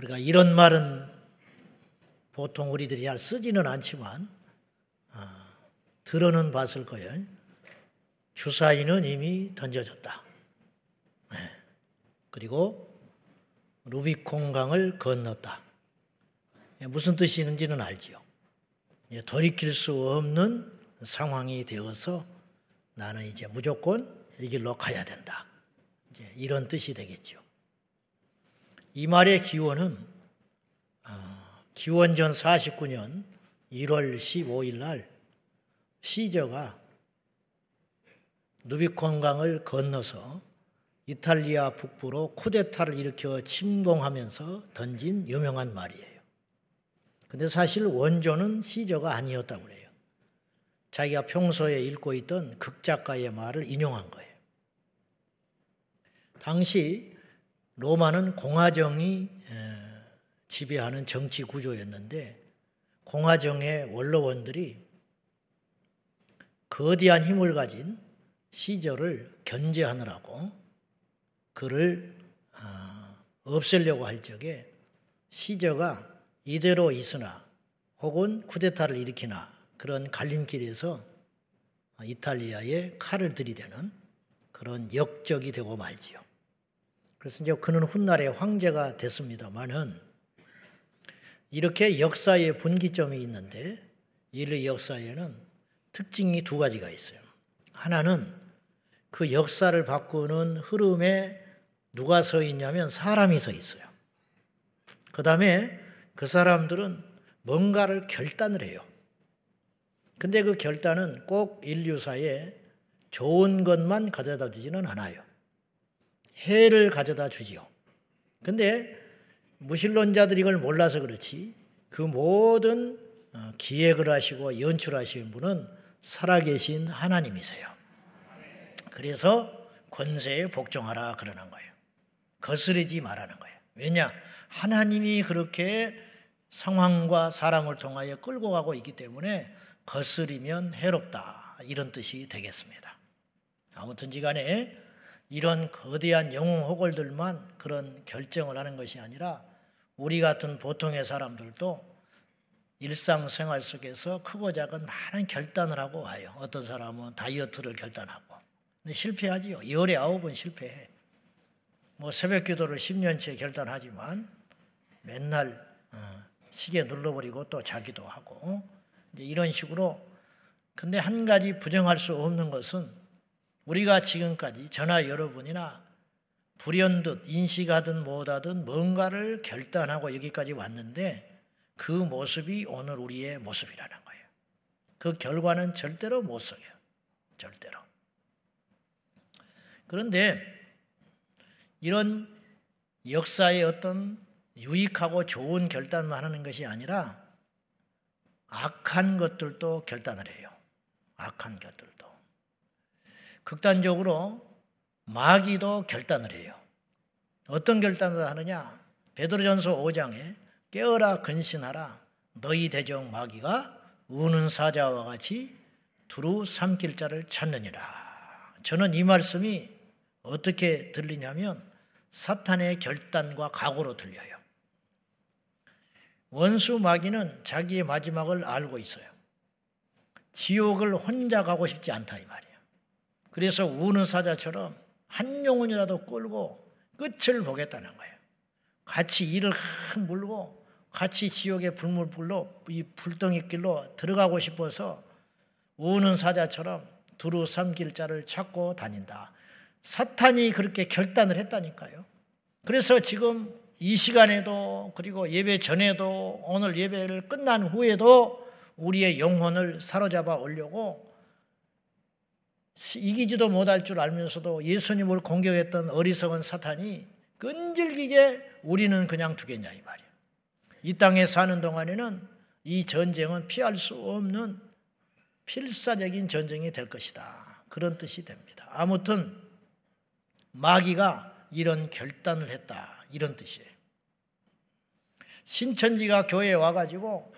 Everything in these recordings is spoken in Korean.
우리가 이런 말은 보통 우리들이 잘 쓰지는 않지만 어, 들어는 봤을 거예요. 주사위는 이미 던져졌다. 네. 그리고 루비콘강을 건넜다. 예, 무슨 뜻이 있는지는 알지요. 예, 돌이킬 수 없는 상황이 되어서 나는 이제 무조건 이 길로 가야 된다. 이제 이런 뜻이 되겠죠. 이 말의 기원은 어, 기원전 49년 1월 15일 날 시저가 누비콘강을 건너서 이탈리아 북부로 쿠데타를 일으켜 침공하면서 던진 유명한 말이에요. 근데 사실 원조는 시저가 아니었다고 그래요. 자기가 평소에 읽고 있던 극작가의 말을 인용한 거예요. 당시 로마는 공화정이 지배하는 정치 구조였는데 공화정의 원로원들이 거대한 힘을 가진 시절을 견제하느라고 그를 아, 없애려고 할 적에 시저가 이대로 있으나 혹은 쿠데타를 일으키나 그런 갈림길에서 이탈리아에 칼을 들이대는 그런 역적이 되고 말지요. 그래서 이제 그는 훗날에 황제가 됐습니다만은 이렇게 역사의 분기점이 있는데 인류 역사에는 특징이 두 가지가 있어요. 하나는 그 역사를 바꾸는 흐름에 누가 서 있냐면 사람이 서 있어요. 그 다음에 그 사람들은 뭔가를 결단을 해요. 근데 그 결단은 꼭 인류사에 좋은 것만 가져다 주지는 않아요. 해를 가져다 주지요. 근데 무신론자들이 이걸 몰라서 그렇지 그 모든 어, 기획을 하시고 연출하신 분은 살아계신 하나님이세요. 그래서 권세에 복종하라 그러는 거예요. 거스르지 말라는 거예요. 왜냐? 하나님이 그렇게 상황과 사람을 통하여 끌고 가고 있기 때문에 거스리면 해롭다. 이런 뜻이 되겠습니다. 아무튼지 간에 이런 거대한 영웅 호걸들만 그런 결정을 하는 것이 아니라 우리 같은 보통의 사람들도 일상생활 속에서 크고 작은 많은 결단을 하고 와요. 어떤 사람은 다이어트를 결단하고. 근데 실패하지요. 열에 아홉은 실패해. 뭐 새벽 기도를 10년째 결단하지만 맨날 어, 시계 눌러버리고 또 자기도 하고 이제 이런 식으로 근데 한 가지 부정할 수 없는 것은 우리가 지금까지 저나 여러분이나 불현듯 인식하든 못하든 뭔가를 결단하고 여기까지 왔는데 그 모습이 오늘 우리의 모습이라는 거예요. 그 결과는 절대로 못 속여. 절대로. 그런데 이런 역사의 어떤 유익하고 좋은 결단만 하는 것이 아니라 악한 것들도 결단을 해요. 악한 것들도. 극단적으로 마귀도 결단을 해요. 어떤 결단을 하느냐? 베드로전서 5장에 깨어라 근신하라 너희 대적 마귀가 우는 사자와 같이 두루 삼킬 자를 찾느니라. 저는 이 말씀이 어떻게 들리냐면 사탄의 결단과 각오로 들려요. 원수 마귀는 자기의 마지막을 알고 있어요. 지옥을 혼자 가고 싶지 않다 이 말이에요. 그래서 우는 사자처럼 한 영혼이라도 끌고 끝을 보겠다는 거예요. 같이 이를 한 물고 같이 지옥의 불물불로 이 불덩이 길로 들어가고 싶어서 우는 사자처럼 두루 삼길 자를 찾고 다닌다. 사탄이 그렇게 결단을 했다니까요. 그래서 지금 이 시간에도 그리고 예배 전에도 오늘 예배를 끝난 후에도 우리의 영혼을 사로잡아 오려고 이기지도 못할 줄 알면서도 예수님을 공격했던 어리석은 사탄이 끈질기게 우리는 그냥 두겠냐 이 말이야. 이 땅에 사는 동안에는 이 전쟁은 피할 수 없는 필사적인 전쟁이 될 것이다. 그런 뜻이 됩니다. 아무튼 마귀가 이런 결단을 했다. 이런 뜻이에요. 신천지가 교회에 와가지고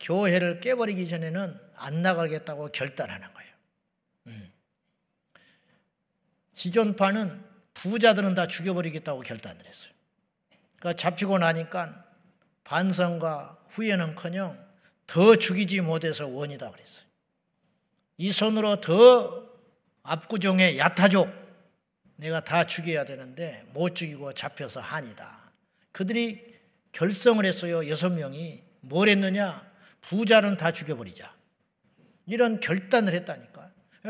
교회를 깨버리기 전에는 안 나가겠다고 결단하는 거예요. 음. 지존파는 부자들은 다 죽여버리겠다고 결단을 했어요. 그 잡히고 나니까 반성과 후회는커녕 더 죽이지 못해서 원이다 그랬어요. 이 손으로 더 압구정의 야타족 내가 다 죽여야 되는데 못 죽이고 잡혀서 한이다. 그들이 결성을 했어요. 여섯 명이 뭘 했느냐? 부자는 다 죽여버리자. 이런 결단을 했다니까.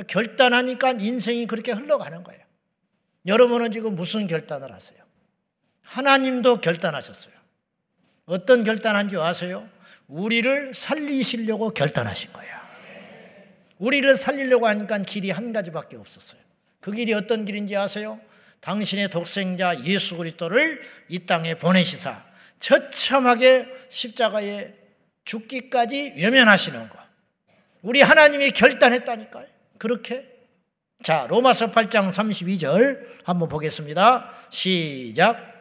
결단하니까 인생이 그렇게 흘러가는 거예요. 여러분은 지금 무슨 결단을 하세요? 하나님도 결단하셨어요. 어떤 결단한지 아세요? 우리를 살리시려고 결단하신 거예요. 우리를 살리려고 하니까 길이 한 가지밖에 없었어요. 그 길이 어떤 길인지 아세요? 당신의 독생자 예수 그리스도를 이 땅에 보내시사 처참하게 십자가에 죽기까지 외면하시는 것. 우리 하나님이 결단했다니까요. 그렇게. 자, 로마서 8장 32절 한번 보겠습니다. 시작.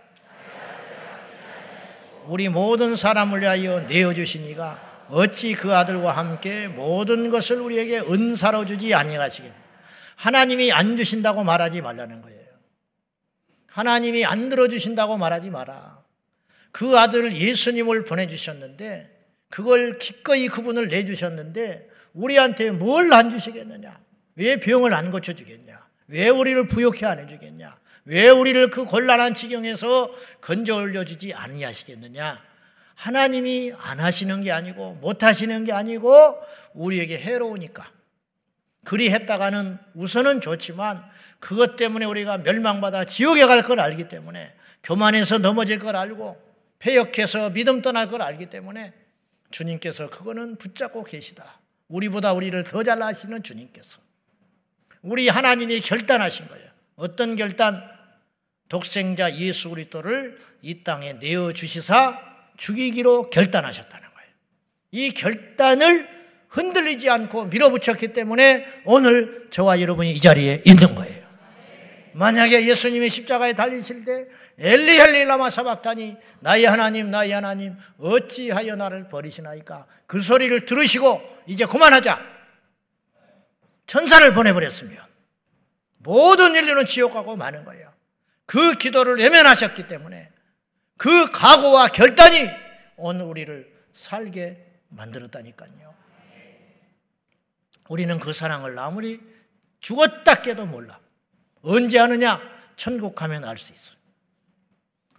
우리 모든 사람을 위하여 내어주시니가 어찌 그 아들과 함께 모든 것을 우리에게 은사로 주지 아니하시겠 하나님이 안 주신다고 말하지 말라는 거예요. 하나님이 안 들어주신다고 말하지 마라. 그 아들 예수님을 보내주셨는데 그걸 기꺼이 그분을 내주셨는데 우리한테 뭘 안 주시겠느냐? 왜 병을 안 고쳐주겠냐? 왜 우리를 부욕해 안 해주겠냐? 왜 우리를 그 곤란한 지경에서 건져 올려주지 아니하시겠느냐? 하나님이 안 하시는 게 아니고 못 하시는 게 아니고 우리에게 해로우니까. 그리 했다가는 우선은 좋지만 그것 때문에 우리가 멸망받아 지옥에 갈 걸 알기 때문에 교만해서 넘어질 걸 알고 폐역해서 믿음 떠날 걸 알기 때문에 주님께서 그거는 붙잡고 계시다. 우리보다 우리를 더 잘 아시는 주님께서. 우리 하나님이 결단하신 거예요. 어떤 결단? 독생자 예수 그리스도를 이 땅에 내어 주시사 죽이기로 결단하셨다는 거예요. 이 결단을 흔들리지 않고 밀어붙였기 때문에 오늘 저와 여러분이 이 자리에 있는 거예요. 만약에 예수님이 십자가에 달리실 때 엘리 엘리 라마 사박다니 나의 하나님 나의 하나님 어찌하여 나를 버리시나이까 그 소리를 들으시고 이제 그만하자 천사를 보내버렸으면 모든 인류는 지옥 가고 마는 거예요. 그 기도를 외면하셨기 때문에 그 각오와 결단이 오늘 우리를 살게 만들었다니까요. 우리는 그 사랑을 아무리 죽었다 깨도 몰라. 언제 하느냐? 천국 가면 알 수 있어.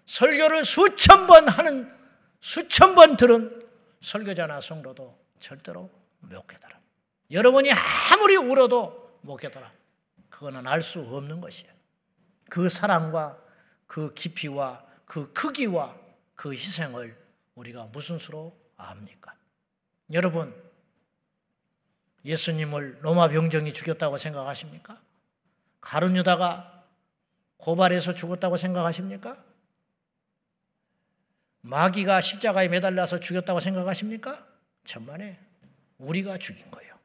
설교를 수천 번 하는, 수천 번 들은 설교자나 성도도 절대로 못 깨달아. 여러분이 아무리 울어도 못 깨달아. 그거는 알 수 없는 것이에요. 그 사랑과 그 깊이와 그 크기와 그 희생을 우리가 무슨 수로 압니까? 여러분, 예수님을 로마 병정이 죽였다고 생각하십니까? 가룟 유다가 고발해서 죽었다고 생각하십니까? 마귀가 십자가에 매달려서 죽였다고 생각하십니까? 천만에 우리가 죽인 거예요.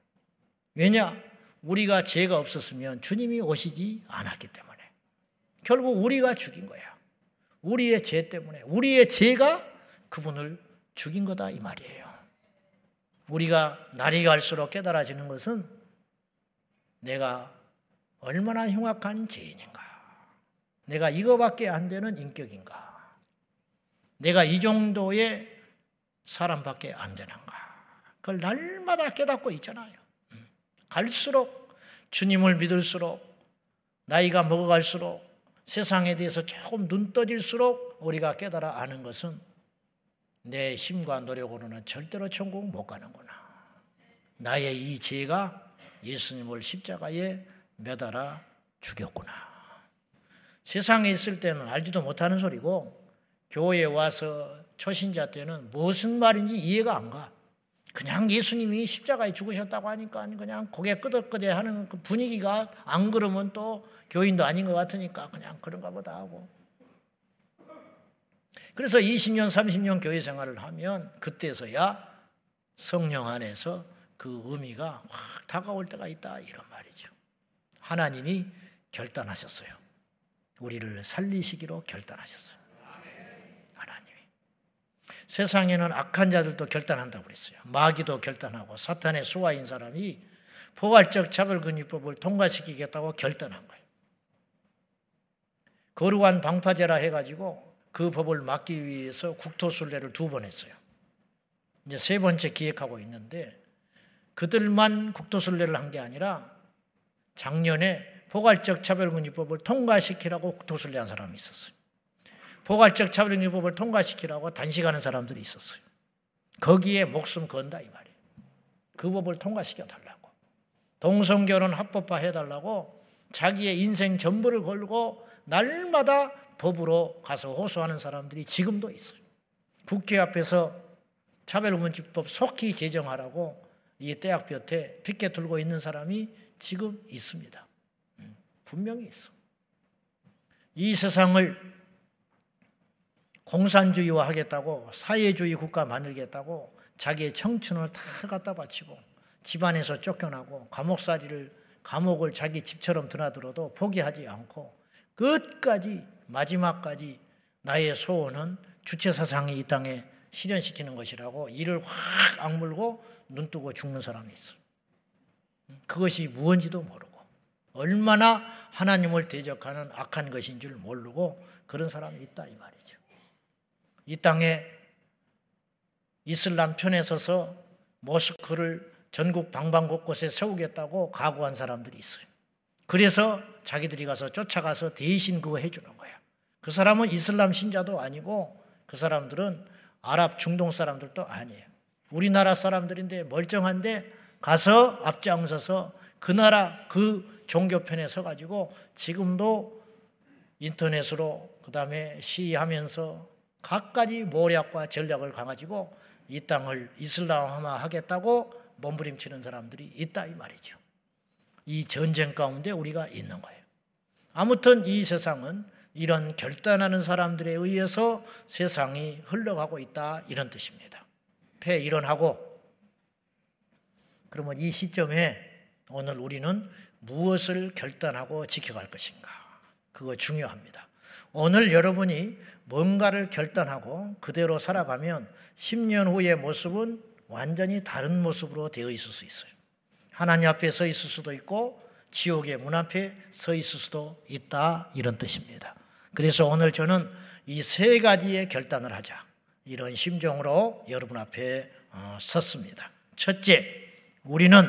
왜냐? 우리가 죄가 없었으면 주님이 오시지 않았기 때문에. 결국 우리가 죽인 거야. 우리의 죄 때문에 우리의 죄가 그분을 죽인 거다 이 말이에요. 우리가 날이 갈수록 깨달아지는 것은 내가 얼마나 흉악한 죄인인가. 내가 이거밖에 안 되는 인격인가. 내가 이 정도의 사람밖에 안 되는가. 그걸 날마다 깨닫고 있잖아요. 음. 갈수록 주님을 믿을수록 나이가 먹어갈수록 세상에 대해서 조금 눈 떠질수록 우리가 깨달아 아는 것은 내 힘과 노력으로는 절대로 천국 못 가는구나. 나의 이 죄가 예수님을 십자가에 매달아 죽였구나. 세상에 있을 때는 알지도 못하는 소리고 교회에 와서 초신자 때는 무슨 말인지 이해가 안 가. 그냥 예수님이 십자가에 죽으셨다고 하니까 그냥 고개 끄덕끄덕 하는 그 분위기가 안 그러면 또 교인도 아닌 것 같으니까 그냥 그런가 보다 하고. 그래서 20년, 30년 교회 생활을 하면 그때서야 성령 안에서 그 의미가 확 다가올 때가 있다. 이런 말이죠. 하나님이 결단하셨어요. 우리를 살리시기로 결단하셨어요. 세상에는 악한 자들도 결단한다고 그랬어요. 마귀도 결단하고 사탄의 수하인 사람이 포괄적 차별근육법을 통과시키겠다고 결단한 거예요. 거룩한 방파제라 해가지고 그 법을 막기 위해서 국토순례를 두 번 했어요. 이제 세 번째 기획하고 있는데 그들만 국토순례를 한 게 아니라 작년에 포괄적 차별금지법을 통과시키라고 국토순례한 사람이 있었어요. 포괄적 차별금지법을 통과시키라고 단식하는 사람들이 있었어요. 거기에 목숨 건다 이 말이에요. 그 법을 통과시켜 달라고. 동성결혼 합법화 해 달라고 자기의 인생 전부를 걸고 날마다 법으로 가서 호소하는 사람들이 지금도 있어요. 국회 앞에서 차별금지법 속히 제정하라고 이 대학볕에 피켓 들고 있는 사람이 지금 있습니다. 음, 분명히 있어. 이 세상을 공산주의화 하겠다고 사회주의 국가 만들겠다고 자기의 청춘을 다 갖다 바치고 집안에서 쫓겨나고 감옥살이를 감옥을 자기 집처럼 드나들어도 포기하지 않고 끝까지 마지막까지 나의 소원은 주체 사상이 이 땅에 실현시키는 것이라고 이를 확 악물고 눈뜨고 죽는 사람이 있어. 그것이 무언지도 모르고 얼마나 하나님을 대적하는 악한 것인 줄 모르고 그런 사람이 있다 이 말이죠. 이 땅에 이슬람 편에 서서 모스크를 전국 방방곳곳에 세우겠다고 각오한 사람들이 있어요. 그래서 자기들이 가서 쫓아가서 대신 그거 해주는 거야. 그 사람은 이슬람 신자도 아니고 그 사람들은 아랍 중동 사람들도 아니에요. 우리나라 사람들인데 멀쩡한데 가서 앞장서서 그 나라 그 종교편에 서가지고 지금도 인터넷으로 그 다음에 시위하면서 각가지 모략과 전략을 가가지고 이 땅을 이슬람화 하겠다고 몸부림치는 사람들이 있다 이 말이죠. 이 전쟁 가운데 우리가 있는 거예요. 아무튼 이 세상은 이런 결단하는 사람들에 의해서 세상이 흘러가고 있다 이런 뜻입니다. 폐 일어나고 그러면 이 시점에 오늘 우리는 무엇을 결단하고 지켜갈 것인가? 그거 중요합니다. 오늘 여러분이 뭔가를 결단하고 그대로 살아가면 10년 후의 모습은 완전히 다른 모습으로 되어 있을 수 있어요. 하나님 앞에 서 있을 수도 있고 지옥의 문 앞에 서 있을 수도 있다 이런 뜻입니다. 그래서 오늘 저는 이 세 가지의 결단을 하자 이런 심정으로 여러분 앞에 어, 섰습니다. 첫째, 우리는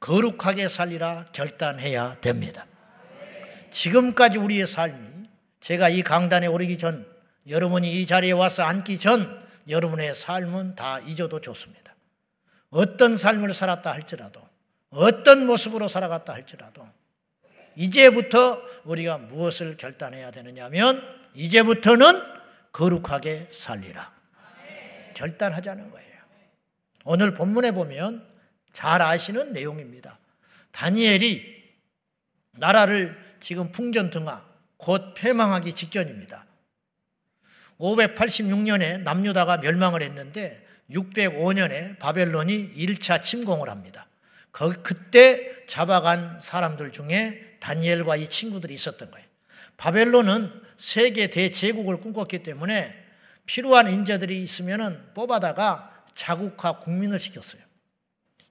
거룩하게 살리라 결단해야 됩니다. 지금까지 우리의 삶이 제가 이 강단에 오르기 전 여러분이 이 자리에 와서 앉기 전 여러분의 삶은 다 잊어도 좋습니다. 어떤 삶을 살았다 할지라도 어떤 모습으로 살아갔다 할지라도 이제부터 우리가 무엇을 결단해야 되느냐면 이제부터는 거룩하게 살리라. 결단하자는 거예요. 오늘 본문에 보면 잘 아시는 내용입니다. 다니엘이 나라를 지금 풍전등화 곧 폐망하기 직전입니다. 586년에 남유다가 멸망을 했는데 605년에 바벨론이 1차 침공을 합니다. 그때 잡아간 사람들 중에 다니엘과 이 친구들이 있었던 거예요. 바벨론은 세계 대제국을 꿈꿨기 때문에 필요한 인재들이 있으면 뽑아다가 자국화 국민을 시켰어요.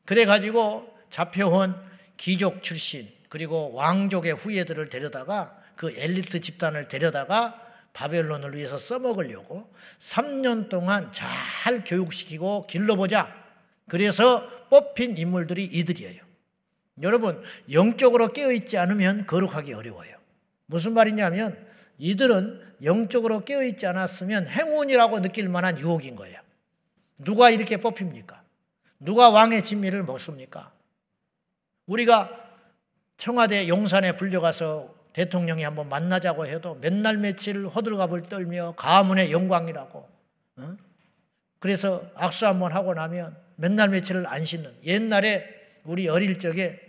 그래가지고 잡혀온 귀족 출신 그리고 왕족의 후예들을 데려다가 그 엘리트 집단을 데려다가 바벨론을 위해서 써먹으려고 3년 동안 잘 교육시키고 길러보자. 그래서 뽑힌 인물들이 이들이에요. 여러분, 영적으로 깨어있지 않으면 거룩하기 어려워요. 무슨 말이냐면 이들은 영적으로 깨어있지 않았으면 행운이라고 느낄 만한 유혹인 거예요. 누가 이렇게 뽑힙니까? 누가 왕의 진미를 먹습니까? 우리가 청와대 용산에 불려가서 대통령이 한번 만나자고 해도 맨날 며칠 호들갑을 떨며 가문의 영광이라고. 어? 그래서 악수 한번 하고 나면 맨날 며칠을 안 씻는. 옛날에 우리 어릴 적에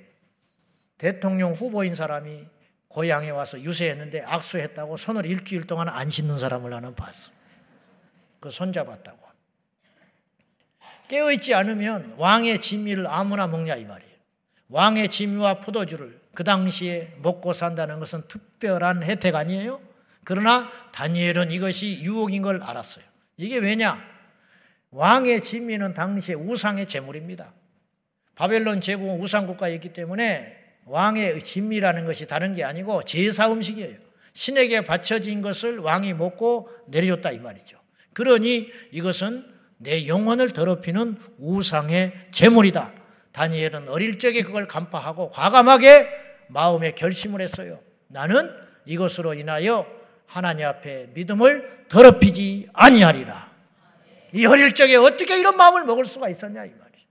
대통령 후보인 사람이 고향에 와서 유세했는데 악수했다고 손을 일주일 동안 안 씻는 사람을 나는 봤어. 그 손잡았다고. 깨어있지 않으면 왕의 진미를 아무나 먹냐 이 말이에요. 왕의 진미와 포도주를 그 당시에 먹고 산다는 것은 특별한 혜택 아니에요? 그러나 다니엘은 이것이 유혹인 걸 알았어요. 이게 왜냐? 왕의 진미는 당시에 우상의 제물입니다. 바벨론 제국은 우상국가였기 때문에 왕의 진미라는 것이 다른 게 아니고 제사 음식이에요. 신에게 바쳐진 것을 왕이 먹고 내려줬다 이 말이죠. 그러니 이것은 내 영혼을 더럽히는 우상의 제물이다. 다니엘은 어릴 적에 그걸 간파하고 과감하게 마음에 결심을 했어요. 나는 이것으로 인하여 하나님 앞에 믿음을 더럽히지 아니하리라. 이 어릴 적에 어떻게 이런 마음을 먹을 수가 있었냐 이 말이죠.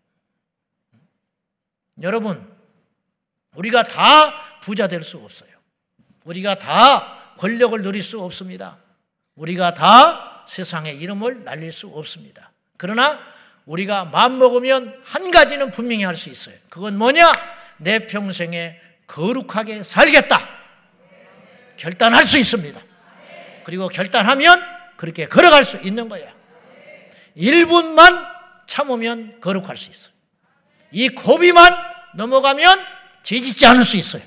여러분, 우리가 다 부자 될 수 없어요. 우리가 다 권력을 누릴 수 없습니다. 우리가 다 세상의 이름을 날릴 수 없습니다. 그러나 우리가 마음 먹으면 한 가지는 분명히 할 수 있어요. 그건 뭐냐? 내 평생에 거룩하게 살겠다. 결단할 수 있습니다. 그리고 결단하면 그렇게 걸어갈 수 있는 거야. 1분만 참으면 거룩할 수 있어요. 이 고비만 넘어가면 죄짓지 않을 수 있어요.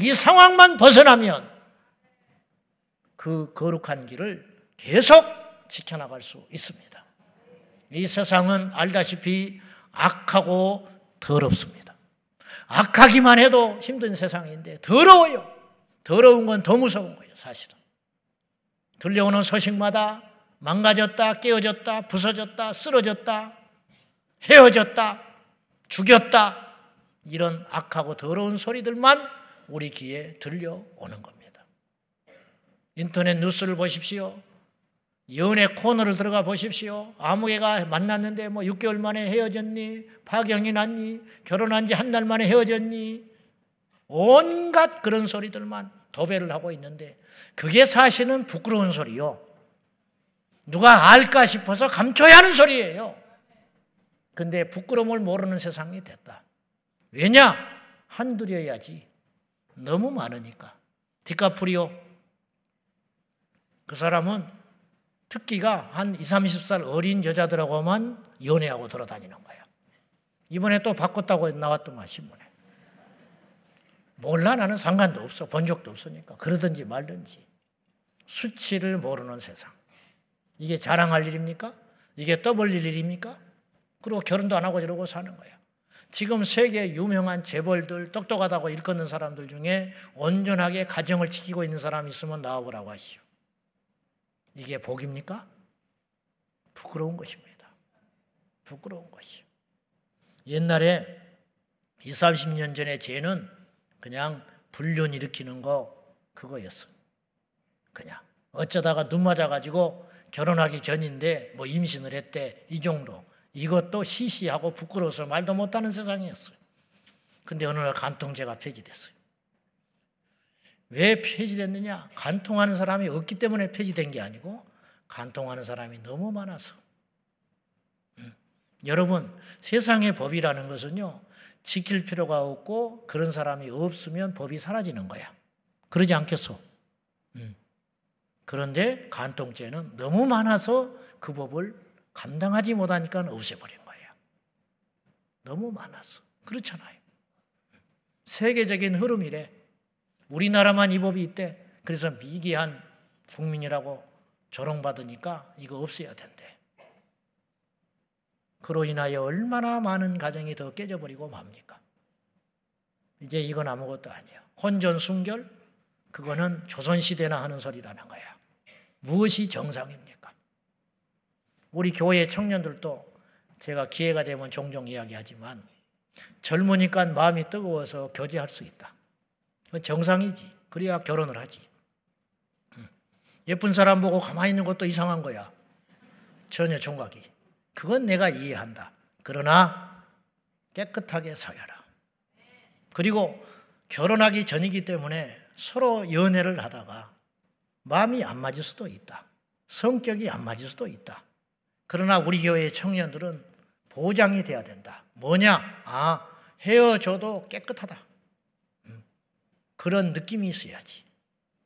이 상황만 벗어나면 그 거룩한 길을 계속 지켜나갈 수 있습니다. 이 세상은 알다시피 악하고 더럽습니다. 악하기만 해도 힘든 세상인데 더러워요. 더러운 건 더 무서운 거예요, 사실은. 들려오는 소식마다 망가졌다, 깨어졌다, 부서졌다, 쓰러졌다, 헤어졌다, 죽였다, 이런 악하고 더러운 소리들만 우리 귀에 들려오는 겁니다. 인터넷 뉴스를 보십시오. 연애 코너를 들어가 보십시오. 아무개가 만났는데 뭐 6개월 만에 헤어졌니? 파경이 났니? 결혼한 지 한 달 만에 헤어졌니? 온갖 그런 소리들만 도배를 하고 있는데 그게 사실은 부끄러운 소리요. 누가 알까 싶어서 감춰야 하는 소리예요. 근데 부끄러움을 모르는 세상이 됐다. 왜냐? 한둘이어야지. 너무 많으니까. 디카프리오. 그 사람은 특기가 한 20, 30살 어린 여자들하고만 연애하고 돌아다니는 거야. 이번에 또 바꿨다고 나왔더만 신문에. 몰라 나는 상관도 없어. 본 적도 없으니까. 그러든지 말든지. 수치를 모르는 세상. 이게 자랑할 일입니까? 이게 떠벌릴 일입니까? 그리고 결혼도 안 하고 이러고 사는 거야. 지금 세계 유명한 재벌들, 똑똑하다고 일컫는 사람들 중에 온전하게 가정을 지키고 있는 사람이 있으면 나와보라고 하시오. 이게 복입니까? 부끄러운 것입니다. 부끄러운 것이. 옛날에 20, 30년 전에 죄는 그냥 불륜 일으키는 거 그거였어. 그냥 어쩌다가 눈 맞아가지고 결혼하기 전인데 뭐 임신을 했대 이 정도. 이것도 시시하고 부끄러워서 말도 못하는 세상이었어요. 근데 어느 날 간통죄가 폐지됐어요. 왜 폐지됐느냐? 간통하는 사람이 없기 때문에 폐지된 게 아니고 간통하는 사람이 너무 많아서. 음. 여러분, 세상의 법이라는 것은요, 지킬 필요가 없고 그런 사람이 없으면 법이 사라지는 거야. 그러지 않겠소? 음. 그런데 간통죄는 너무 많아서 그 법을 감당하지 못하니까 없애버린 거예요. 너무 많아서. 그렇잖아요. 세계적인 흐름이래. 우리나라만 이 법이 있대. 그래서 미개한 국민이라고 조롱받으니까 이거 없어야 된대. 그로 인하여 얼마나 많은 가정이 더 깨져버리고 맙니까? 이제 이건 아무것도 아니에요. 혼전 순결? 그거는 조선시대나 하는 소리라는 거야. 무엇이 정상입니까? 우리 교회 청년들도 제가 기회가 되면 종종 이야기하지만 젊으니까 마음이 뜨거워서 교제할 수 있다. 정상이지. 그래야 결혼을 하지. 예쁜 사람 보고 가만히 있는 것도 이상한 거야. 전혀 총각이. 그건 내가 이해한다. 그러나 깨끗하게 살아라. 그리고 결혼하기 전이기 때문에 서로 연애를 하다가 마음이 안 맞을 수도 있다. 성격이 안 맞을 수도 있다. 그러나 우리 교회의 청년들은 보장이 돼야 된다. 뭐냐? 아, 헤어져도 깨끗하다. 그런 느낌이 있어야지.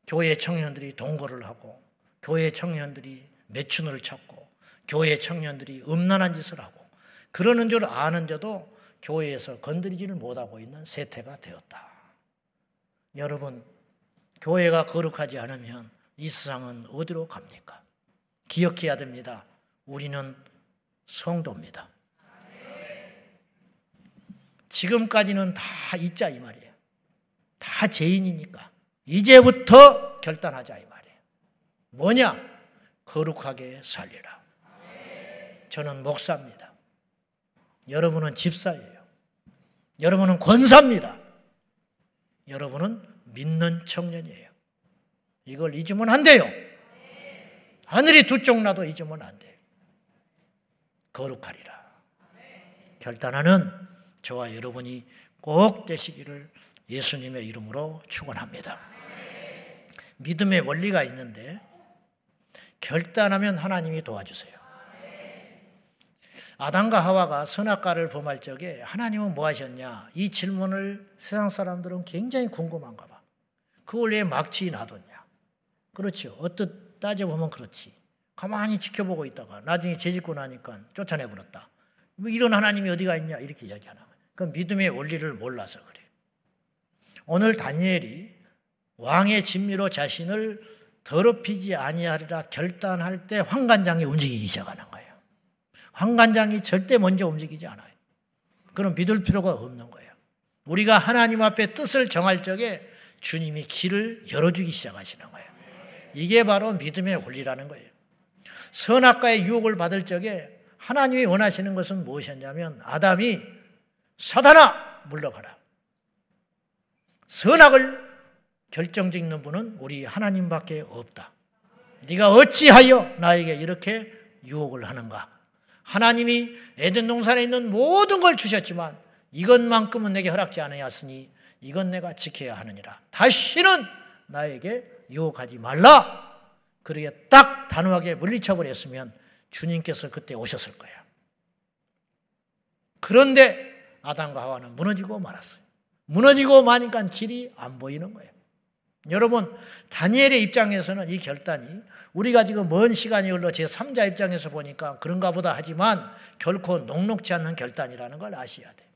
교회 청년들이 동거를 하고, 교회 청년들이 매춘을 찾고, 교회 청년들이 음란한 짓을 하고, 그러는 줄 아는데도 교회에서 건드리지를 못하고 있는 세태가 되었다. 여러분, 교회가 거룩하지 않으면 이 세상은 어디로 갑니까? 기억해야 됩니다. 우리는 성도입니다. 지금까지는 다 있자 이 말이에요. 다 죄인이니까 이제부터 결단하자 이 말이에요. 뭐냐? 거룩하게 살리라. 저는 목사입니다. 여러분은 집사예요. 여러분은 권사입니다. 여러분은 믿는 청년이에요. 이걸 잊으면 안 돼요. 하늘이 두 쪽 나도 잊으면 안 돼요. 거룩하리라. 결단하는 저와 여러분이 꼭 되시기를 예수님의 이름으로 축원합니다. 믿음의 원리가 있는데 결단하면 하나님이 도와주세요. 아담과 하와가 선악과를 범할 적에 하나님은 뭐 하셨냐? 이 질문을 세상 사람들은 굉장히 궁금한가 봐. 그걸 왜 막지 놔뒀냐? 그렇죠. 어떻 따져보면 그렇지. 가만히 지켜보고 있다가 나중에 죄짓고 나니까 쫓아내버렸다. 뭐 이런 하나님이 어디가 있냐? 이렇게 이야기하는 거예요. 그 믿음의 원리를 몰라서 그래요. 오늘 다니엘이 왕의 진미로 자신을 더럽히지 아니하리라 결단할 때 황관장이 움직이기 시작하는 거예요. 황관장이 절대 먼저 움직이지 않아요. 그럼 믿을 필요가 없는 거예요. 우리가 하나님 앞에 뜻을 정할 적에 주님이 길을 열어주기 시작하시는 거예요. 이게 바로 믿음의 원리라는 거예요. 선악과의 유혹을 받을 적에 하나님이 원하시는 것은 무엇이었냐면 아담이 사단아 물러가라. 선악을 결정짓는 분은 우리 하나님밖에 없다. 네가 어찌하여 나에게 이렇게 유혹을 하는가? 하나님이 에덴 동산에 있는 모든 걸 주셨지만 이것만큼은 내게 허락지 않으였으니 이건 내가 지켜야 하느니라. 다시는 나에게 유혹하지 말라. 그렇게 딱 단호하게 물리쳐 버렸으면 주님께서 그때 오셨을 거예요. 그런데 아담과 하와는 무너지고 말았어요. 무너지고 마니까 길이 안 보이는 거예요. 여러분, 다니엘의 입장에서는 이 결단이 우리가 지금 먼 시간이 흘러 제 3자 입장에서 보니까 그런가 보다 하지만 결코 녹록지 않는 결단이라는 걸 아셔야 돼.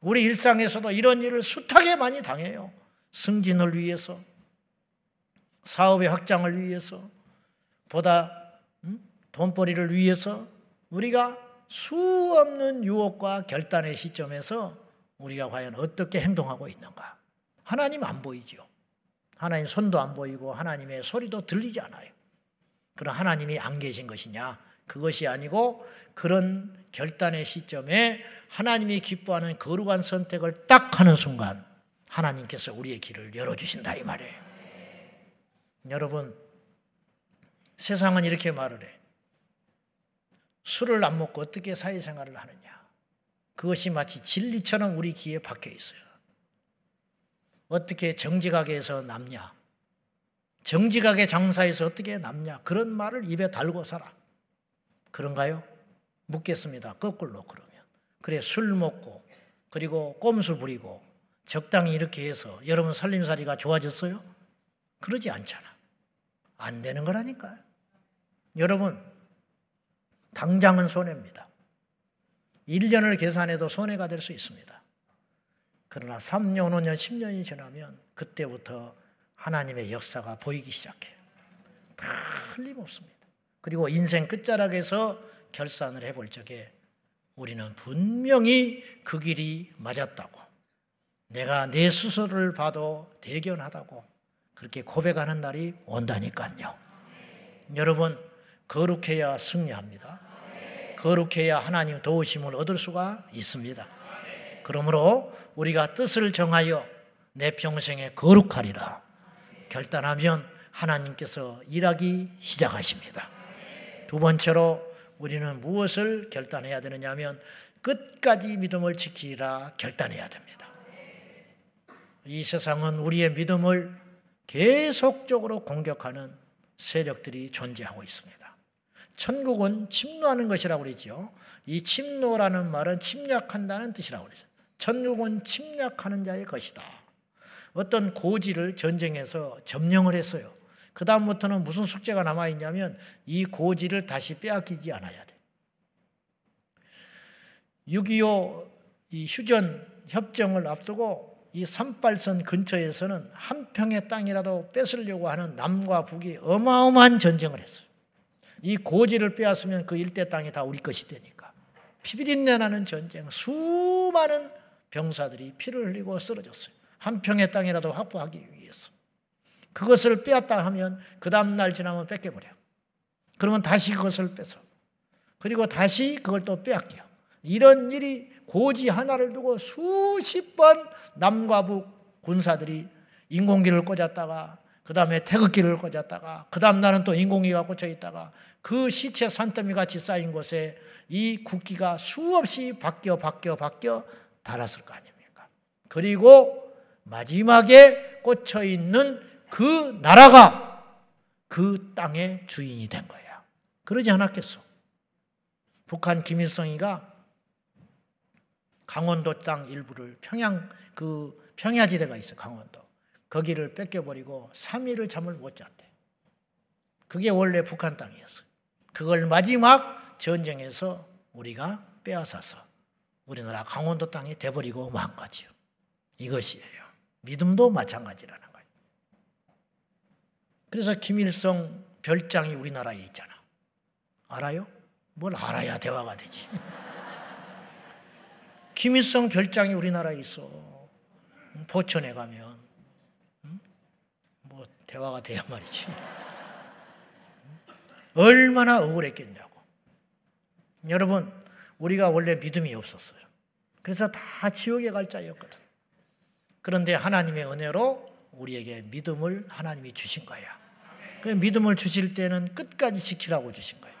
우리 일상에서도 이런 일을 숱하게 많이 당해요. 승진을 위해서, 사업의 확장을 위해서, 보다 음? 돈벌이를 위해서 우리가 수없는 유혹과 결단의 시점에서 우리가 과연 어떻게 행동하고 있는가? 하나님 안 보이죠. 하나님 손도 안 보이고 하나님의 소리도 들리지 않아요. 그럼 하나님이 안 계신 것이냐? 그것이 아니고 그런 결단의 시점에 하나님이 기뻐하는 거룩한 선택을 딱 하는 순간 하나님께서 우리의 길을 열어주신다 이 말이에요. 여러분 세상은 이렇게 말을 해. 술을 안 먹고 어떻게 사회생활을 하느냐. 그것이 마치 진리처럼 우리 귀에 박혀 있어요. 어떻게 정직하게 해서 남냐? 정직하게 장사해서 어떻게 남냐? 그런 말을 입에 달고 살아. 그런가요? 묻겠습니다. 거꾸로 그러면. 그래, 술 먹고, 그리고 꼼수 부리고, 적당히 이렇게 해서 여러분 살림살이가 좋아졌어요? 그러지 않잖아. 안 되는 거라니까요. 여러분, 당장은 손해입니다. 1년을 계산해도 손해가 될 수 있습니다. 그러나 3년, 5년, 10년이 지나면 그때부터 하나님의 역사가 보이기 시작해요. 다 틀림없습니다. 그리고 인생 끝자락에서 결산을 해볼 적에 우리는 분명히 그 길이 맞았다고 내가 내 스스로를 봐도 대견하다고 그렇게 고백하는 날이 온다니까요. 여러분, 거룩해야 승리합니다. 거룩해야 하나님 도우심을 얻을 수가 있습니다. 그러므로 우리가 뜻을 정하여 내 평생에 거룩하리라 결단하면 하나님께서 일하기 시작하십니다. 두 번째로 우리는 무엇을 결단해야 되느냐 하면 끝까지 믿음을 지키라 결단해야 됩니다. 이 세상은 우리의 믿음을 계속적으로 공격하는 세력들이 존재하고 있습니다. 천국은 침노하는 것이라고 그러죠. 이 침노라는 말은 침략한다는 뜻이라고 그러죠. 천국은 침략하는 자의 것이다. 어떤 고지를 전쟁에서 점령을 했어요. 그 다음부터는 무슨 숙제가 남아 있냐면 이 고지를 다시 빼앗기지 않아야 돼. 6.25 휴전 협정을 앞두고 이 삼발선 근처에서는 한 평의 땅이라도 뺏으려고 하는 남과 북이 어마어마한 전쟁을 했어요. 이 고지를 빼앗으면 그 일대 땅이 다 우리 것이 되니까. 피비린내 나는 전쟁, 수많은 병사들이 피를 흘리고 쓰러졌어요. 한 평의 땅이라도 확보하기 위해서. 그것을 빼앗다 하면 그 다음날 지나면 뺏겨버려. 그러면 다시 그것을 뺏어. 그리고 다시 그걸 또 빼앗겨. 이런 일이 고지 하나를 두고 수십 번 남과 북 군사들이 인공기를 꽂았다가 그 다음에 태극기를 꽂았다가 그 다음 날은 또 인공기가 꽂혀 있다가 그 시체 산더미 같이 쌓인 곳에 이 국기가 수없이 바뀌어 바뀌어 바뀌어 달았을 거 아닙니까? 그리고 마지막에 꽂혀 있는 그 나라가 그 땅의 주인이 된 거야. 그러지 않았겠어? 북한 김일성이가 강원도 땅 일부를 평양 그 평야지대가 있어 강원도 거기를 뺏겨버리고 3일을 잠을 못 잤대. 그게 원래 북한 땅이었어. 그걸 마지막 전쟁에서 우리가 빼앗아서 우리나라 강원도 땅이 돼버리고 만 거지요. 이것이에요. 믿음도 마찬가지라는 거예요. 그래서 김일성 별장이 우리나라에 있잖아. 알아요? 뭘 알아야 대화가 되지. 김일성 별장이 우리나라에 있어. 포천에 가면 뭐 대화가 돼야 말이지. 얼마나 억울했겠냐고. 여러분, 우리가 원래 믿음이 없었어요. 그래서 다 지옥에 갈 자였거든. 그런데 하나님의 은혜로 우리에게 믿음을 하나님이 주신 거야. 그 믿음을 주실 때는 끝까지 지키라고 주신 거예요.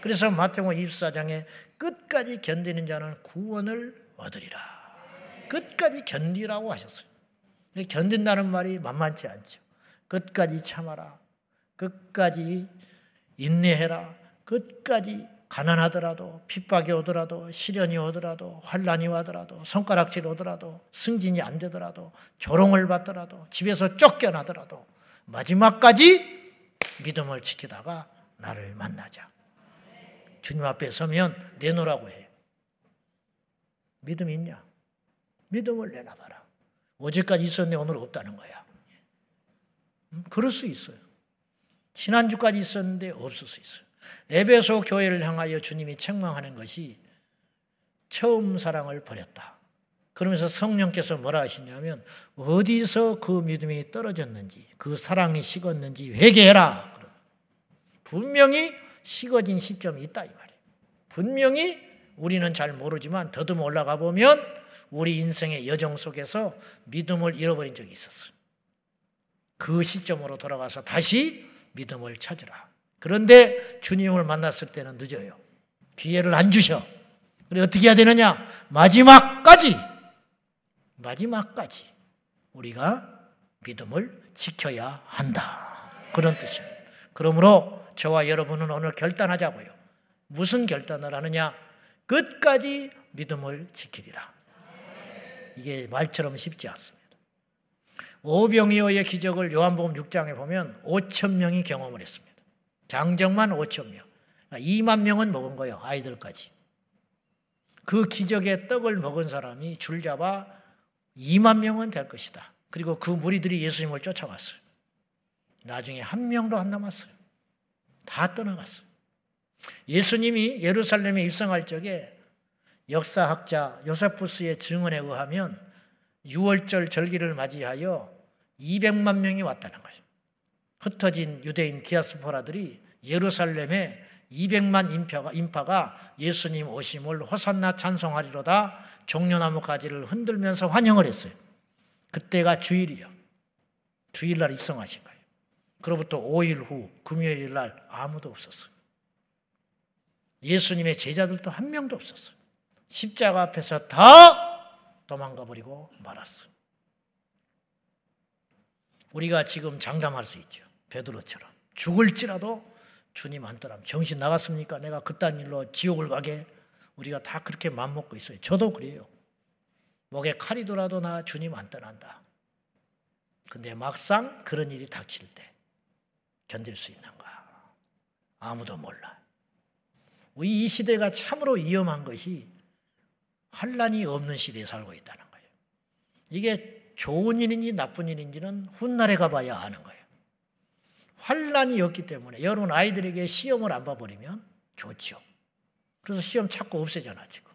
그래서 마태복음 24장에 끝까지 견디는 자는 구원을 얻으리라. 끝까지 견디라고 하셨어요. 견딘다는 말이 만만치 않죠. 끝까지 참아라. 끝까지 인내해라. 끝까지 가난하더라도 핍박이 오더라도 시련이 오더라도 환란이 오더라도 손가락질 오더라도 승진이 안 되더라도 조롱을 받더라도 집에서 쫓겨나더라도 마지막까지 믿음을 지키다가 나를 만나자. 주님 앞에 서면 내놓으라고 해. 믿음이 있냐? 믿음을 내놔봐라. 어제까지 있었는데 오늘 없다는 거야. 그럴 수 있어요. 지난주까지 있었는데 없을 수 있어요. 에베소 교회를 향하여 주님이 책망하는 것이 처음 사랑을 버렸다. 그러면서 성령께서 뭐라 하시냐면 어디서 그 믿음이 떨어졌는지 그 사랑이 식었는지 회개해라. 분명히 식어진 시점이 있다 이 말이에요. 분명히 우리는 잘 모르지만 더듬어 올라가 보면 우리 인생의 여정 속에서 믿음을 잃어버린 적이 있었어요. 그 시점으로 돌아가서 다시 믿음을 찾으라. 그런데 주님을 만났을 때는 늦어요. 기회를 안 주셔. 그래 어떻게 해야 되느냐? 마지막까지 마지막까지 우리가 믿음을 지켜야 한다. 그런 뜻입니다. 그러므로 저와 여러분은 오늘 결단하자고요. 무슨 결단을 하느냐? 끝까지 믿음을 지키리라. 이게 말처럼 쉽지 않습니다. 오병이어의 기적을 요한복음 6장에 보면 5천 명이 경험을 했습니다. 장정만 5천 명. 2만 그러니까 명은 먹은 거예요. 아이들까지. 그 기적의 떡을 먹은 사람이 줄잡아 2만 명은 될 것이다. 그리고 그 무리들이 예수님을 쫓아갔어요. 나중에 한 명도 안 남았어요. 다 떠나갔어요. 예수님이 예루살렘에 입성할 적에 역사학자 요세푸스의 증언에 의하면 6월절 절기를 맞이하여 200만 명이 왔다는 거예요. 흩어진 유대인 디아스포라들이 예루살렘에 200만 인파가, 인파가 예수님 오심을 호산나 찬송하리로다 종려나무 가지를 흔들면서 환영을 했어요. 그때가 주일이요. 주일날 입성하신 거예요. 그로부터 5일 후 금요일 날 아무도 없었어요. 예수님의 제자들도 한 명도 없었어요. 십자가 앞에서 다 도망가 버리고 말았어요. 우리가 지금 장담할 수 있죠. 베드로처럼 죽을지라도 주님 안 떠나면 정신 나갔습니까? 내가 그딴 일로 지옥을 가게 우리가 다 그렇게 맘먹고 있어요. 저도 그래요. 목에 칼이 돌아도 나 주님 안 떠난다. 근데 막상 그런 일이 닥칠 때 견딜 수 있는가? 아무도 몰라. 우리 이 시대가 참으로 위험한 것이 환란이 없는 시대에 살고 있다는 거예요. 이게 좋은 일인지 나쁜 일인지는 훗날에 가봐야 아는 거예요. 환란이 없기 때문에 여러분 아이들에게 시험을 안 봐버리면 좋죠. 그래서 시험 찾고 없애잖아 지금.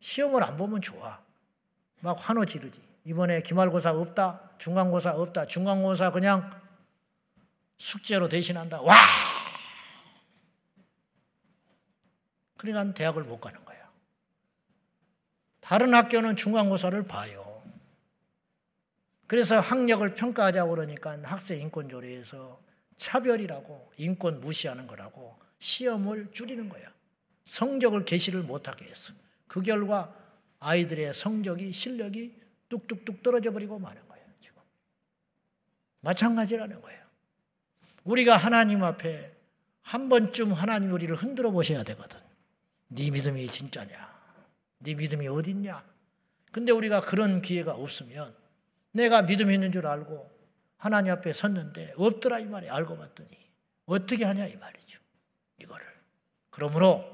시험을 안 보면 좋아. 막 환호 지르지. 이번에 기말고사 없다. 중간고사 없다. 중간고사 그냥 숙제로 대신한다. 와! 그러니까 대학을 못 가는 거예요. 다른 학교는 중간고사를 봐요. 그래서 학력을 평가하자고 그러니까 학생 인권 조례에서 차별이라고 인권 무시하는 거라고 시험을 줄이는 거야. 성적을 개시를 못하게 했어. 그 결과 아이들의 성적이 실력이 뚝뚝뚝 떨어져 버리고 마는 거예요. 지금 마찬가지라는 거예요. 우리가 하나님 앞에 한 번쯤 하나님 우리를 흔들어 보셔야 되거든. 네 믿음이 진짜냐? 네 믿음이 어딨냐? 근데 우리가 그런 기회가 없으면 내가 믿음 있는 줄 알고 하나님 앞에 섰는데 없더라 이 말이 알고 봤더니 어떻게 하냐 이 말이죠. 이거를. 그러므로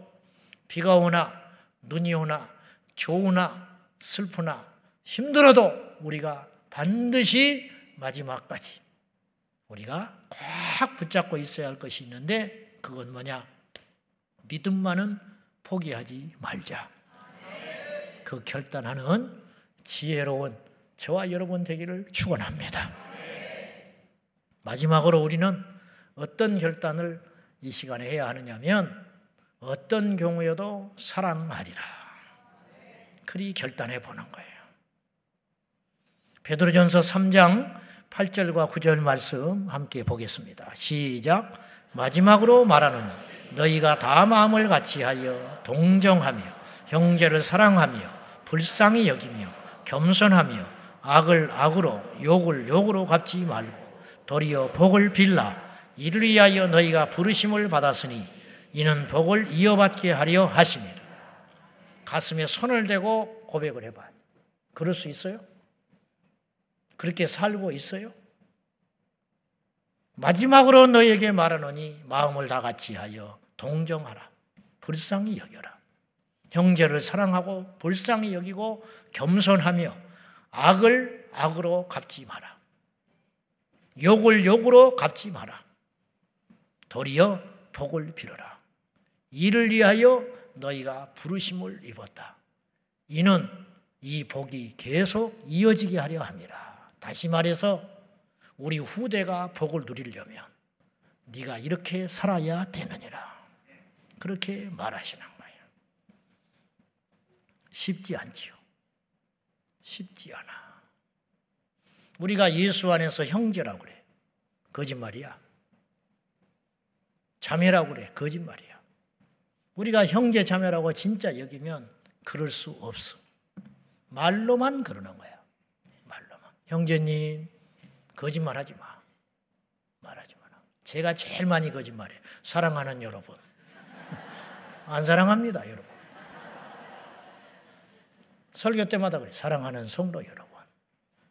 비가 오나 눈이 오나 좋으나 슬프나 힘들어도 우리가 반드시 마지막까지 우리가 꽉 붙잡고 있어야 할 것이 있는데 그건 뭐냐? 믿음만은 포기하지 말자. 그 결단하는 지혜로운 저와 여러분 되기를 축원합니다. 마지막으로 우리는 어떤 결단을 이 시간에 해야 하느냐면 어떤 경우에도 사랑하리라. 그리 결단해 보는 거예요. 베드로전서 3장 8절과 9절 말씀 함께 보겠습니다. 시작. 마지막으로 말하노니 너희가 다 마음을 같이하여 동정하며 형제를 사랑하며 불쌍히 여기며 겸손하며 악을 악으로 욕을 욕으로 갚지 말고 도리어 복을 빌라 이를 위하여 너희가 부르심을 받았으니 이는 복을 이어받게 하려 하심이라. 가슴에 손을 대고 고백을 해봐요. 그럴 수 있어요? 그렇게 살고 있어요? 마지막으로 너에게 말하노니 마음을 다 같이 하여 동정하라. 불쌍히 여겨라. 형제를 사랑하고 불쌍히 여기고 겸손하며 악을 악으로 갚지 마라. 욕을 욕으로 갚지 마라. 도리어 복을 빌어라. 이를 위하여 너희가 부르심을 입었다. 이는 이 복이 계속 이어지게 하려 함이라. 다시 말해서 우리 후대가 복을 누리려면 네가 이렇게 살아야 되느니라. 그렇게 말하시는 거예요. 쉽지 않지요. 쉽지 않아. 우리가 예수 안에서 형제라고 그래. 거짓말이야. 자매라고 그래. 거짓말이야. 우리가 형제 자매라고 진짜 여기면 그럴 수 없어. 말로만 그러는 거야. 말로만. 형제님, 거짓말 하지 마. 말하지 마라. 제가 제일 많이 거짓말해. 사랑하는 여러분. 안 사랑합니다, 여러분. 설교 때마다 그래. 사랑하는 성도 여러분.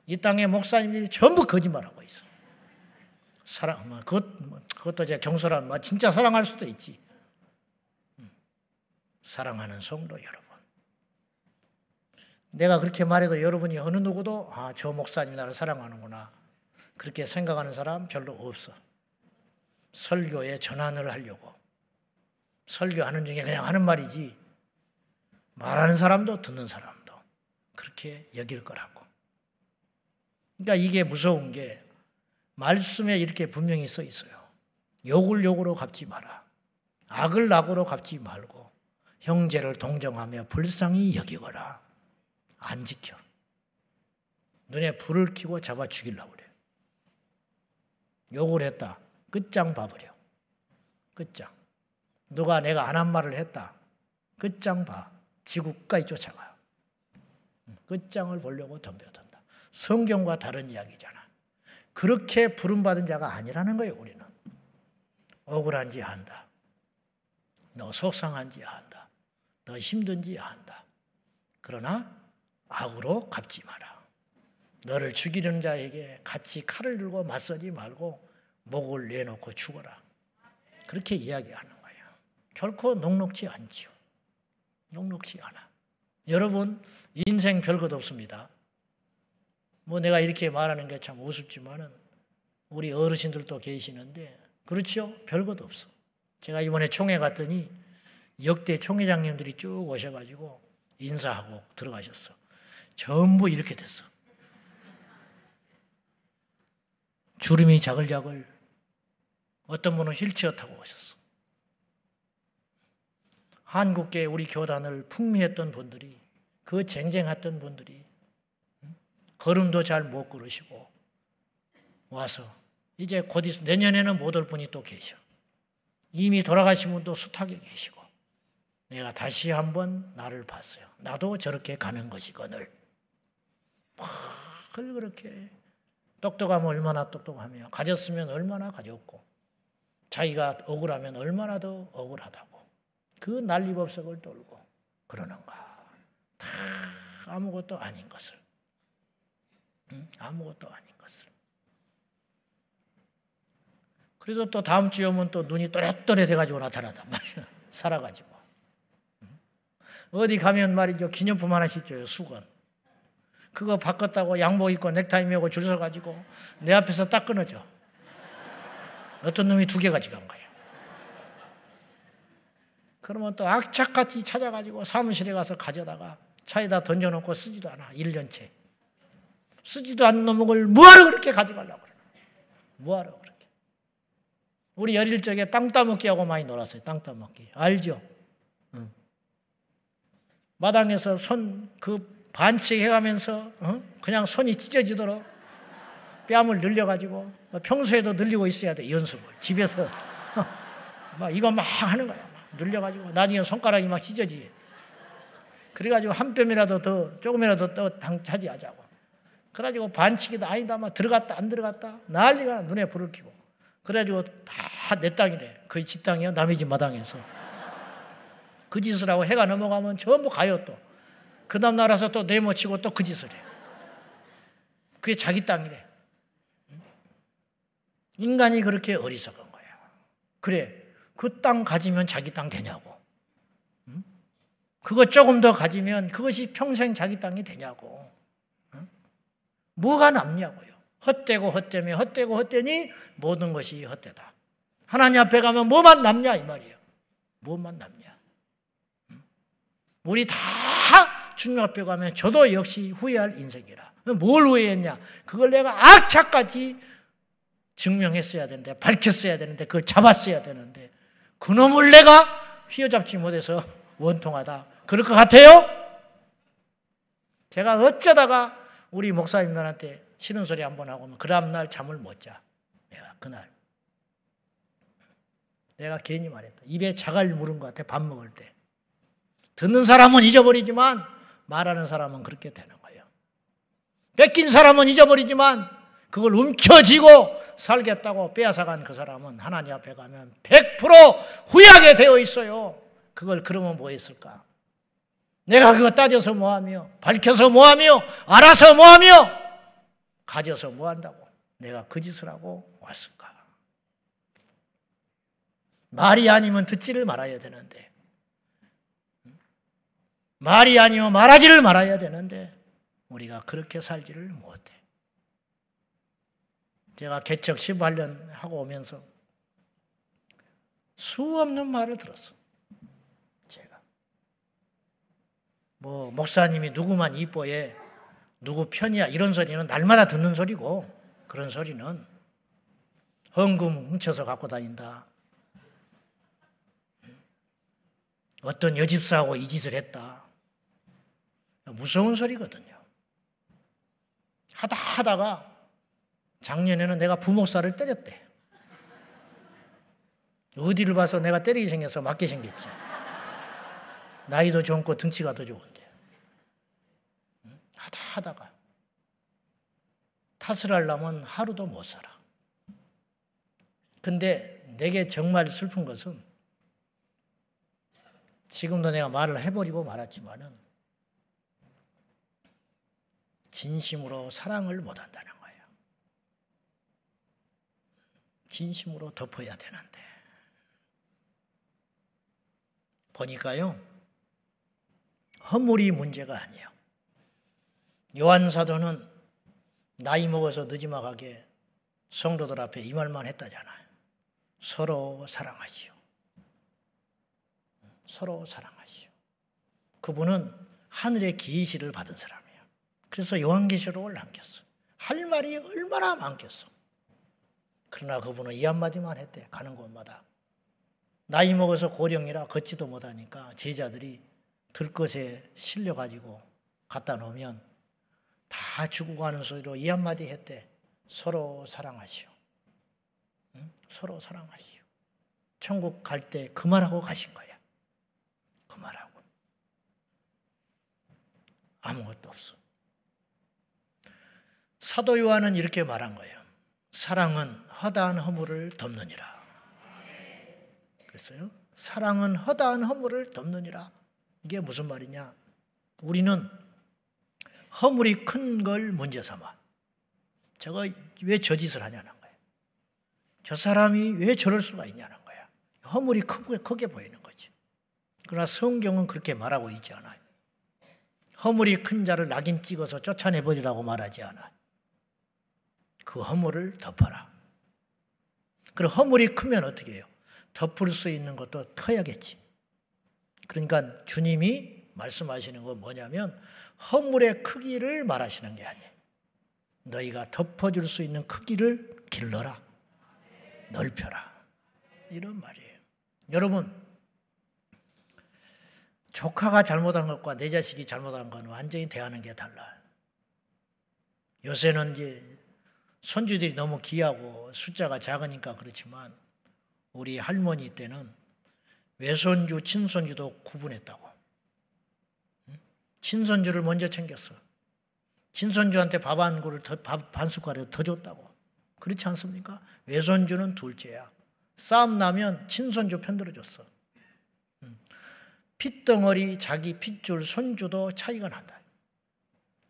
이 땅의 목사님들이 전부 거짓말하고 있어. 사랑, 뭐, 그것, 뭐, 그것도 제가 경솔한, 뭐, 진짜 사랑할 수도 있지. 음. 사랑하는 성도 여러분. 내가 그렇게 말해도 여러분이 어느 누구도, 아, 저 목사님 나를 사랑하는구나. 그렇게 생각하는 사람 별로 없어. 설교에 전환을 하려고. 설교하는 중에 그냥 하는 말이지. 말하는 사람도 듣는 사람도 그렇게 여길 거라고. 그러니까 이게 무서운 게 말씀에 이렇게 분명히 써 있어요. 욕을 욕으로 갚지 마라. 악을 악으로 갚지 말고 형제를 동정하며 불쌍히 여기거라. 안 지켜. 눈에 불을 켜고 잡아 죽이려고 그래. 욕을 했다. 끝장 봐버려. 끝장. 누가 내가 안 한 말을 했다. 끝장 봐. 지구까지 쫓아가요. 끝장을 보려고 덤벼든다. 성경과 다른 이야기잖아. 그렇게 부름받은 자가 아니라는 거예요, 우리는. 억울한지 안다. 너 속상한지 안다. 너 힘든지 안다. 그러나 악으로 갚지 마라. 너를 죽이는 자에게 같이 칼을 들고 맞서지 말고 목을 내놓고 죽어라. 그렇게 이야기하는 거예요. 결코 녹록지 않지요. 녹록지 않아. 여러분, 인생 별것 없습니다. 뭐 내가 이렇게 말하는 게 참 우습지만은 우리 어르신들도 계시는데 그렇죠? 별것 없어. 제가 이번에 총회 갔더니 역대 총회장님들이 쭉 오셔가지고 인사하고 들어가셨어. 전부 이렇게 됐어. 주름이 자글자글 어떤 분은 휠체어 타고 오셨어. 한국계 우리 교단을 풍미했던 분들이 그 쟁쟁했던 분들이 걸음도 잘 못 걸으시고 와서 이제 곧 있, 내년에는 못 올 분이 또 계셔. 이미 돌아가신 분도 숱하게 계시고 내가 다시 한번 나를 봤어요. 나도 저렇게 가는 것이거늘. 늘 그렇게 똑똑하면 얼마나 똑똑하며 가졌으면 얼마나 가졌고 자기가 억울하면 얼마나 더 억울하다고 그 난리법석을 떨고 그러는가 다 아무것도 아닌 것을. 응? 아무것도 아닌 것을. 그래도 또 다음 주에 오면 또 눈이 또렷또렷 해가지고 나타나단 말이야. 살아가지고. 어디 가면 말이죠. 기념품 하나씩 줘요 수건. 그거 바꿨다고 양복 입고 넥타이 메고 줄 서가지고 내 앞에서 딱 끊어져. 어떤 놈이 두 개 가져간 거예요. 그러면 또 악착같이 찾아가지고 사무실에 가서 가져다가 차에다 던져놓고 쓰지도 않아. 1년째. 쓰지도 않는 놈을 뭐하러 그렇게 가져가려고 그래. 뭐하러 그렇게. 우리 열일 적에 땅 따먹기 하고 많이 놀았어요. 땅 따먹기. 알죠? 응. 마당에서 손 그 반칙해가면서 어? 그냥 손이 찢어지도록 뺨을 늘려가지고 뭐 평소에도 늘리고 있어야 돼 연습을 집에서 막 이거 막 하는 거야 막 늘려가지고 나중에 손가락이 막 찢어지. 그래가지고 한 뼘이라도 더 조금이라도 더 차지하자고. 그래가지고 반칙이다. 아니다. 막 들어갔다. 안 들어갔다. 난리가 눈에 불을 켜고. 그래가지고 다 내 땅이래. 거의 지 땅이야. 남의 집 마당에서. 그 짓을 하고 해가 넘어가면 전부 가요 또 그 다음 날아서 또 내모치고 또 그 짓을 해. 그게 자기 땅이래. 인간이 그렇게 어리석은 거야. 그래, 그 땅 가지면 자기 땅 되냐고. 그거 조금 더 가지면 그것이 평생 자기 땅이 되냐고. 뭐가 남냐고요. 헛되고 헛되며 헛되고 헛되니 모든 것이 헛되다. 하나님 앞에 가면 뭐만 남냐 이 말이에요. 뭐만 남냐. 우리 다 주님 앞에 가면 저도 역시 후회할 인생이라. 뭘 후회했냐? 그걸 내가 악착까지 증명했어야 되는데, 밝혔어야 되는데, 그걸 잡았어야 되는데, 그놈을 내가 휘어잡지 못해서 원통하다. 그럴 것 같아요? 제가 어쩌다가 우리 목사님들한테 싫은 소리 한 번 하고 그 다음날 잠을 못 자. 내가 그날. 내가 괜히 말했다. 입에 자갈 물은 것 같아, 밥 먹을 때. 듣는 사람은 잊어버리지만 말하는 사람은 그렇게 되는 거예요. 뺏긴 사람은 잊어버리지만 그걸 움켜쥐고 살겠다고 빼앗아간 그 사람은 하나님 앞에 가면 100% 후회하게 되어 있어요. 그걸 그러면 뭐 했을까? 내가 그거 따져서 뭐하며, 밝혀서 뭐하며, 알아서 뭐하며, 가져서 뭐한다고? 내가 그 짓을 하고 왔을까? 말이 아니면 듣지를 말아야 되는데, 말이 아니요 말하지를 말아야 되는데 우리가 그렇게 살지를 못해. 제가 개척 18년 하고 오면서 수 없는 말을 들었어. 제가. 뭐, 목사님이 누구만 이뻐해, 누구 편이야, 이런 소리는 날마다 듣는 소리고, 그런 소리는 헌금 훔쳐서 갖고 다닌다. 어떤 여집사하고 이 짓을 했다. 무서운 소리거든요. 하다 하다가 작년에는 내가 부목사를 때렸대. 어디를 봐서 내가 때리게 생겨서 맞게 생겼지. 나이도 젊고 등치가 더 좋은데. 하다 하다가 탓을 하려면 하루도 못 살아. 근데 내게 정말 슬픈 것은 지금도 내가 말을 해버리고 말았지만은 진심으로 사랑을 못한다는 거예요. 진심으로 덮어야 되는데. 보니까요, 허물이 문제가 아니에요. 요한 사도는 나이 먹어서 늦지막하게 성도들 앞에 이 말만 했다잖아요. 서로 사랑하시오. 서로 사랑하시오. 그분은 하늘의 계시를 받은 사람. 그래서 요한계시록을 남겼어. 할 말이 얼마나 많겠어. 그러나 그분은 이 한마디만 했대. 가는 곳마다. 나이 먹어서 고령이라 걷지도 못하니까 제자들이 들것에 실려가지고 갖다 놓으면 다 죽고 가는 소리로 이 한마디 했대. 서로 사랑하시오. 응? 서로 사랑하시오. 천국 갈 때 그 말하고 가신 거야. 그 말하고. 아무것도 없어. 사도 요한은 이렇게 말한 거예요. 사랑은 허다한 허물을 덮느니라. 그랬어요. 사랑은 허다한 허물을 덮느니라. 이게 무슨 말이냐? 우리는 허물이 큰 걸 문제 삼아. 저거 왜저 짓을 하냐는 거예요. 저 사람이 왜 저럴 수가 있냐는 거야. 허물이 크게, 크게 보이는 거지. 그러나 성경은 그렇게 말하고 있지 않아요. 허물이 큰 자를 낙인 찍어서 쫓아내버리라고 말하지 않아요. 그 허물을 덮어라. 그럼 허물이 크면 어떻게 해요? 덮을 수 있는 것도 터야겠지. 그러니까 주님이 말씀하시는 건 뭐냐면 허물의 크기를 말하시는 게 아니에요. 너희가 덮어줄 수 있는 크기를 길러라. 넓혀라. 이런 말이에요. 여러분, 조카가 잘못한 것과 내 자식이 잘못한 건 완전히 대하는 게 달라. 요새는 이제 손주들이 너무 귀하고 숫자가 작으니까 그렇지만 우리 할머니 때는 외손주, 친손주도 구분했다고. 친손주를 먼저 챙겼어. 친손주한테 밥 한 그릇, 반 숟가락 더 줬다고. 그렇지 않습니까? 외손주는 둘째야. 싸움 나면 친손주 편들어줬어. 핏덩어리, 자기 핏줄, 손주도 차이가 난다.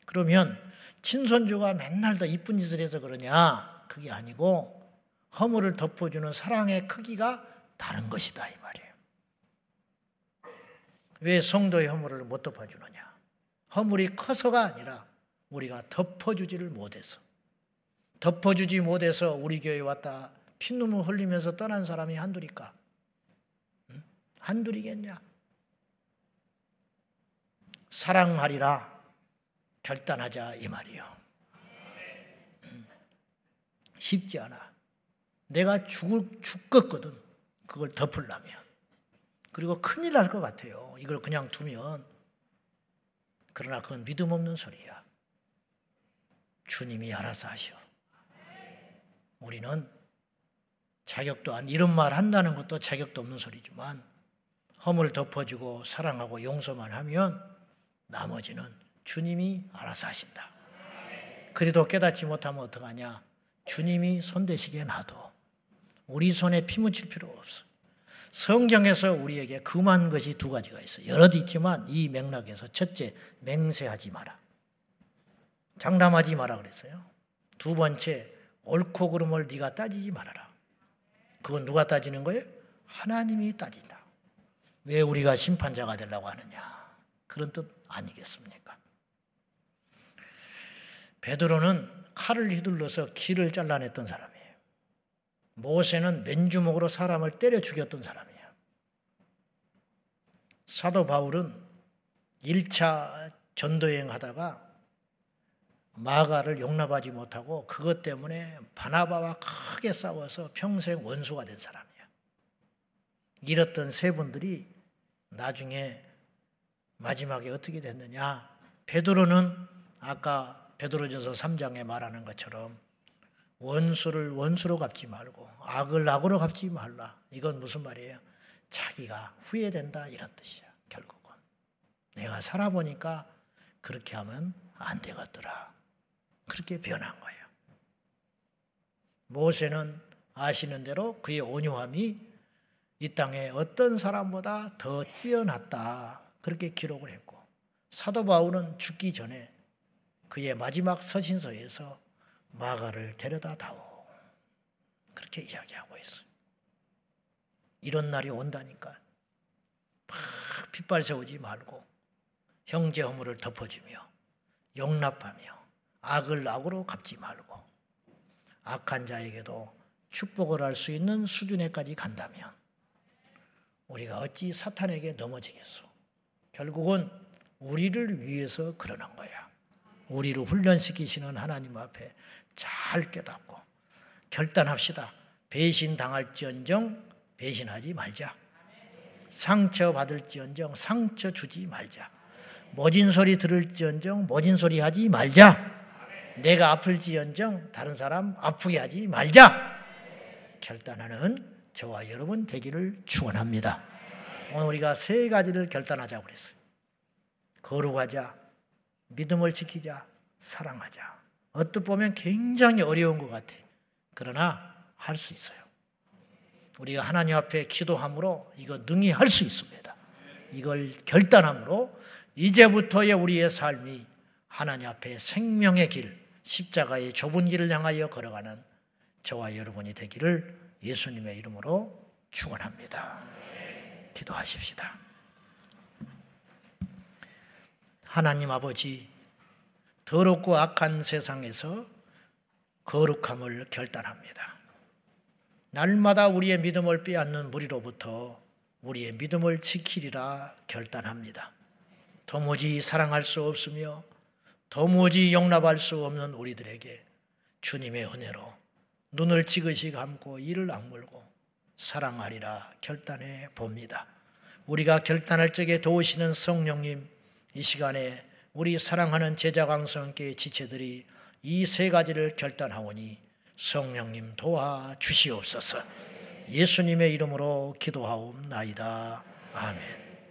그러면 친손주가 맨날 더 이쁜 짓을 해서 그러냐? 그게 아니고 허물을 덮어주는 사랑의 크기가 다른 것이다 이 말이에요. 왜 성도의 허물을 못 덮어주느냐? 허물이 커서가 아니라 우리가 덮어주지를 못해서 덮어주지 못해서 우리 교회 왔다 피눈물 흘리면서 떠난 사람이 한둘일까? 응? 한둘이겠냐? 사랑하리라 결단하자 이 말이요. 음. 쉽지 않아. 내가 죽을 죽겠거든. 그걸 덮으려면. 그리고 큰일 날 것 같아요. 이걸 그냥 두면. 그러나 그건 믿음 없는 소리야. 주님이 알아서 하셔. 우리는 자격도 안 이런 말 한다는 것도 자격도 없는 소리지만 허물 덮어주고 사랑하고 용서만 하면 나머지는 주님이 알아서 하신다. 그래도 깨닫지 못하면 어떡하냐? 주님이 손 대시게 놔도 우리 손에 피 묻힐 필요 없어. 성경에서 우리에게 금한 것이 두 가지가 있어. 여럿 있지만 이 맥락에서 첫째, 맹세하지 마라. 장담하지 마라 그랬어요. 두 번째, 옳고 그름을 네가 따지지 말아라. 그건 누가 따지는 거예요? 하나님이 따진다. 왜 우리가 심판자가 되려고 하느냐? 그런 뜻 아니겠습니까? 베드로는 칼을 휘둘러서 길을 잘라냈던 사람이에요. 모세는 맨주먹으로 사람을 때려 죽였던 사람이에요. 사도 바울은 1차 전도여행 하다가 마가를 용납하지 못하고 그것 때문에 바나바와 크게 싸워서 평생 원수가 된 사람이에요. 잃었던 세 분들이 나중에 마지막에 어떻게 됐느냐? 베드로는 아까 베드로전서 3장에 말하는 것처럼 원수를 원수로 갚지 말고 악을 악으로 갚지 말라. 이건 무슨 말이에요? 자기가 후회된다 이런 뜻이야. 결국은 내가 살아보니까 그렇게 하면 안 되겠더라. 그렇게 변한 거예요. 모세는 아시는 대로 그의 온유함이 이 땅에 어떤 사람보다 더 뛰어났다. 그렇게 기록을 했고 사도 바울은 죽기 전에 그의 마지막 서신서에서 마가를 데려다 다오. 그렇게 이야기하고 있어요. 이런 날이 온다니까. 막 핏발 세우지 말고 형제 허물을 덮어주며 용납하며 악을 악으로 갚지 말고 악한 자에게도 축복을 할 수 있는 수준에까지 간다면 우리가 어찌 사탄에게 넘어지겠소? 결국은 우리를 위해서 그러는 거야. 우리를 훈련시키시는 하나님 앞에 잘 깨닫고 결단합시다. 배신 당할지언정 배신하지 말자. 상처 받을지언정 상처 주지 말자. 모진 소리 들을지언정 모진 소리 하지 말자. 내가 아플지언정 다른 사람 아프게 하지 말자. 결단하는 저와 여러분 되기를 축원합니다. 오늘 우리가 세 가지를 결단하자고 그랬어요. 거룩하자, 믿음을 지키자, 사랑하자. 어떻 보면 굉장히 어려운 것 같아. 그러나 할 수 있어요. 우리가 하나님 앞에 기도함으로 이거 능히 할 수 있습니다. 이걸 결단함으로 이제부터의 우리의 삶이 하나님 앞에 생명의 길, 십자가의 좁은 길을 향하여 걸어가는 저와 여러분이 되기를 예수님의 이름으로 축원합니다. 기도하십시다. 하나님 아버지 더럽고 악한 세상에서 거룩함을 결단합니다. 날마다 우리의 믿음을 빼앗는 무리로부터 우리의 믿음을 지키리라 결단합니다. 도무지 사랑할 수 없으며 도무지 용납할 수 없는 우리들에게 주님의 은혜로 눈을 지그시 감고 이를 악물고 사랑하리라 결단해 봅니다. 우리가 결단할 적에 도우시는 성령님 이 시간에 우리 사랑하는 제자 강성께 지체들이 이 세 가지를 결단하오니 성령님 도와 주시옵소서. 예수님의 이름으로 기도하옵나이다. 아멘.